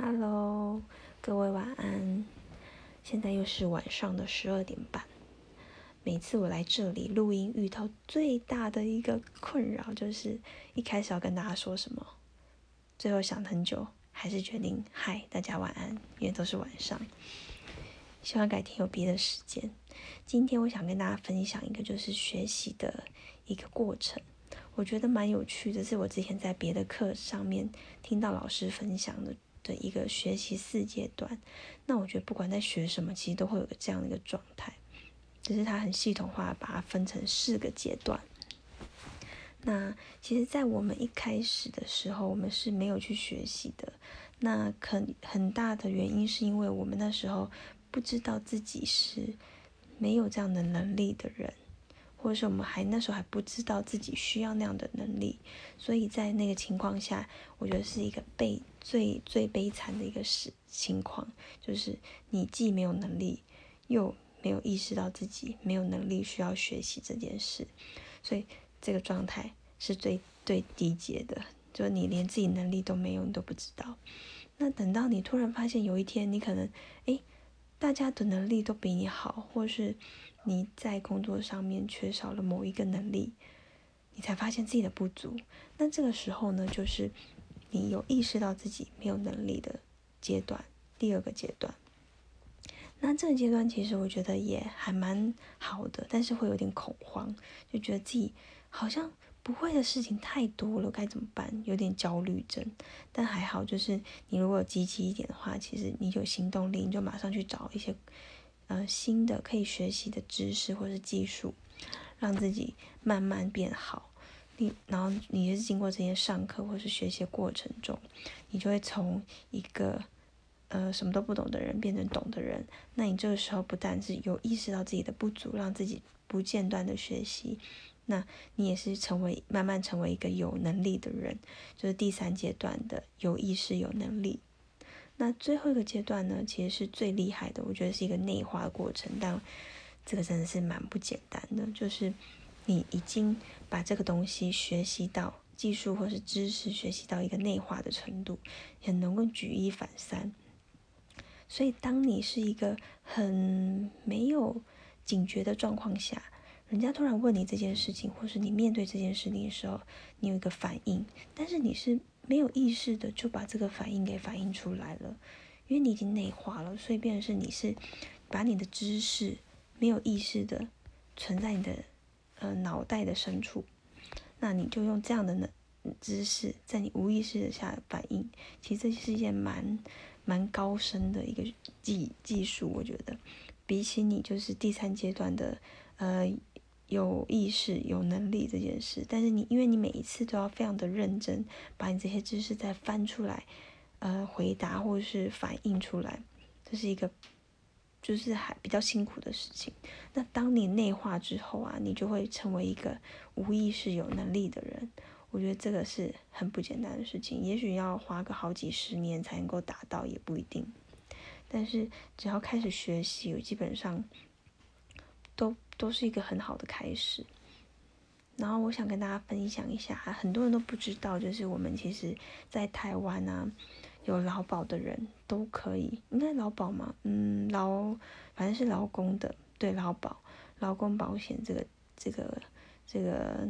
Hello，各位晚安。现在又是晚上的十二点半。每次我来这里录音，遇到最大的一个困扰就是一开始要跟大家说什么，最后想很久，还是决定嗨，大家晚安，因为都是晚上。希望改天有别的时间。今天我想跟大家分享一个就是学习的一个过程，我觉得蛮有趣的，是我之前在别的课上面听到老师分享的。的一个学习四阶段，那我觉得不管在学什么，其实都会有个这样的一个状态，只是它很系统化，把它分成四个阶段。那其实，在我们一开始的时候，我们是没有去学习的。那很很大的原因是因为我们那时候不知道自己是没有这样的能力的人。或者是我们还那时候还不知道自己需要那样的能力，所以在那个情况下，我觉得是一个悲最最悲惨的一个事情况，就是你既没有能力，又没有意识到自己没有能力需要学习这件事，所以这个状态是最最低阶的，就是你连自己能力都没有，你都不知道。那等到你突然发现有一天你可能，诶，大家的能力都比你好，或是。你在工作上面缺少了某一个能力，你才发现自己的不足。那这个时候呢，就是你有意识到自己没有能力的阶段，第二个阶段。那这个阶段其实我觉得也还蛮好的，但是会有点恐慌，就觉得自己好像不会的事情太多了，该怎么办？有点焦虑症。但还好，就是你如果积极一点的话，其实你有行动力，你就马上去找一些。呃，新的可以学习的知识或是技术，让自己慢慢变好。你然后你是经过这些上课或是学习过程中，你就会从一个呃什么都不懂的人变成懂的人。那你这个时候不但是有意识到自己的不足，让自己不间断的学习，那你也是成为慢慢成为一个有能力的人，就是第三阶段的有意识有能力。那最后一个阶段呢，其实是最厉害的，我觉得是一个内化的过程，但这个真的是蛮不简单的。就是你已经把这个东西学习到技术或是知识学习到一个内化的程度，很能够举一反三。所以当你是一个很没有警觉的状况下，人家突然问你这件事情，或是你面对这件事情的时候，你有一个反应，但是你是。没有意识的就把这个反应给反映出来了，因为你已经内化了，所以变成是你是把你的知识没有意识的存在你的呃脑袋的深处，那你就用这样的呢知识在你无意识的下反应，其实这是一件蛮蛮高深的一个技技术，我觉得比起你就是第三阶段的呃。有意识、有能力这件事，但是你因为你每一次都要非常的认真，把你这些知识再翻出来，呃，回答或者是反映出来，这是一个就是还比较辛苦的事情。那当你内化之后啊，你就会成为一个无意识有能力的人。我觉得这个是很不简单的事情，也许要花个好几十年才能够达到，也不一定。但是只要开始学习，基本上。都都是一个很好的开始，然后我想跟大家分享一下，很多人都不知道，就是我们其实，在台湾啊，有劳保的人都可以，应该劳保吗？嗯，劳反正是劳工的，对劳保、劳工保险这个、这个、这个，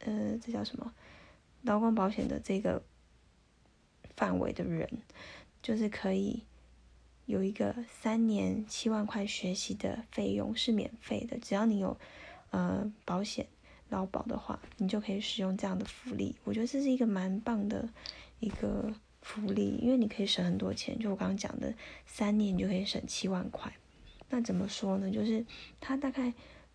呃，这叫什么？劳工保险的这个范围的人，就是可以。有一个三年七万块学习的费用是免费的，只要你有呃保险劳保的话，你就可以使用这样的福利。我觉得这是一个蛮棒的一个福利，因为你可以省很多钱。就我刚刚讲的，三年你就可以省七万块。那怎么说呢？就是它大概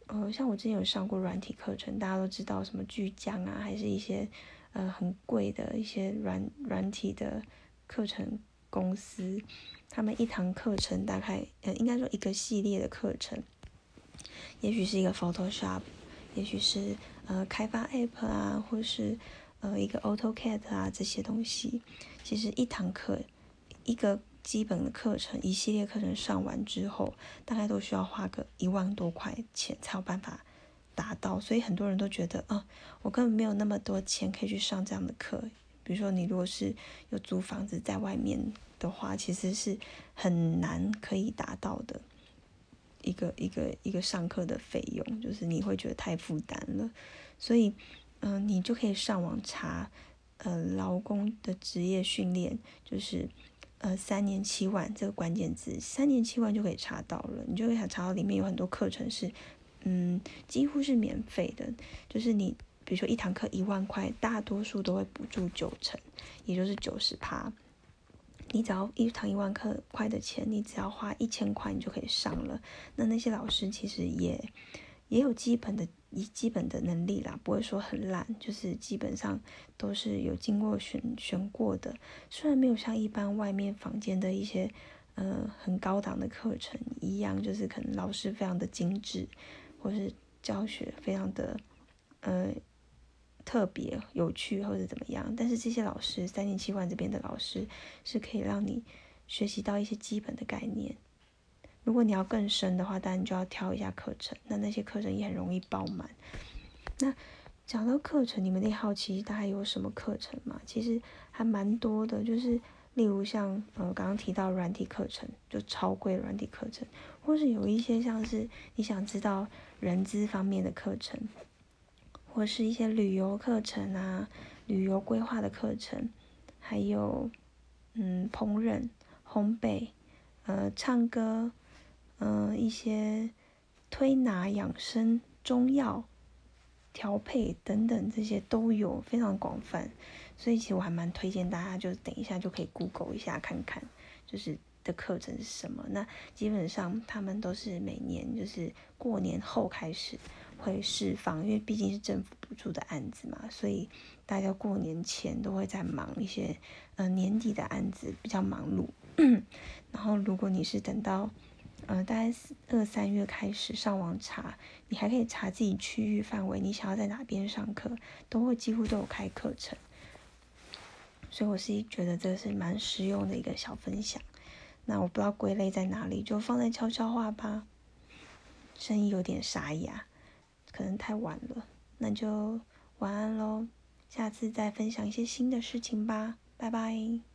呃，像我之前有上过软体课程，大家都知道什么巨匠啊，还是一些呃很贵的一些软软体的课程。公司，他们一堂课程大概，呃，应该说一个系列的课程，也许是一个 Photoshop，也许是呃开发 App 啊，或是呃一个 AutoCAD 啊这些东西。其实一堂课，一个基本的课程，一系列课程上完之后，大概都需要花个一万多块钱才有办法达到。所以很多人都觉得，啊，我根本没有那么多钱可以去上这样的课。比如说你如果是有租房子在外面的话，其实是很难可以达到的一个一个一个上课的费用，就是你会觉得太负担了，所以嗯，你就可以上网查，呃，劳工的职业训练，就是呃三年七万这个关键字，三年七万就可以查到了，你就会想查到里面有很多课程是。嗯，几乎是免费的，就是你比如说一堂课一万块，大多数都会补助九成，也就是九十趴。你只要一堂一万块块的钱，你只要花一千块，你就可以上了。那那些老师其实也也有基本的一基本的能力啦，不会说很烂，就是基本上都是有经过选选过的。虽然没有像一般外面房间的一些呃很高档的课程一样，就是可能老师非常的精致。或是教学非常的呃特别有趣或者怎么样，但是这些老师三年七万这边的老师是可以让你学习到一些基本的概念。如果你要更深的话，当然你就要挑一下课程，那那些课程也很容易爆满。那讲到课程，你们那好奇大概有什么课程吗？其实还蛮多的，就是。例如像呃刚刚提到软体课程，就超贵软体课程，或是有一些像是你想知道人资方面的课程，或是一些旅游课程啊，旅游规划的课程，还有嗯烹饪、烘焙，呃唱歌，嗯一些推拿、养生、中药。调配等等这些都有，非常广泛，所以其实我还蛮推荐大家，就等一下就可以 Google 一下看看，就是的课程是什么。那基本上他们都是每年就是过年后开始会释放，因为毕竟是政府补助的案子嘛，所以大家过年前都会在忙一些，呃年底的案子比较忙碌。然后如果你是等到。呃，大概二三月开始上网查，你还可以查自己区域范围，你想要在哪边上课，都会几乎都有开课程。所以我是觉得这是蛮实用的一个小分享。那我不知道归类在哪里，就放在悄悄话吧。声音有点沙哑，可能太晚了，那就晚安喽。下次再分享一些新的事情吧，拜拜。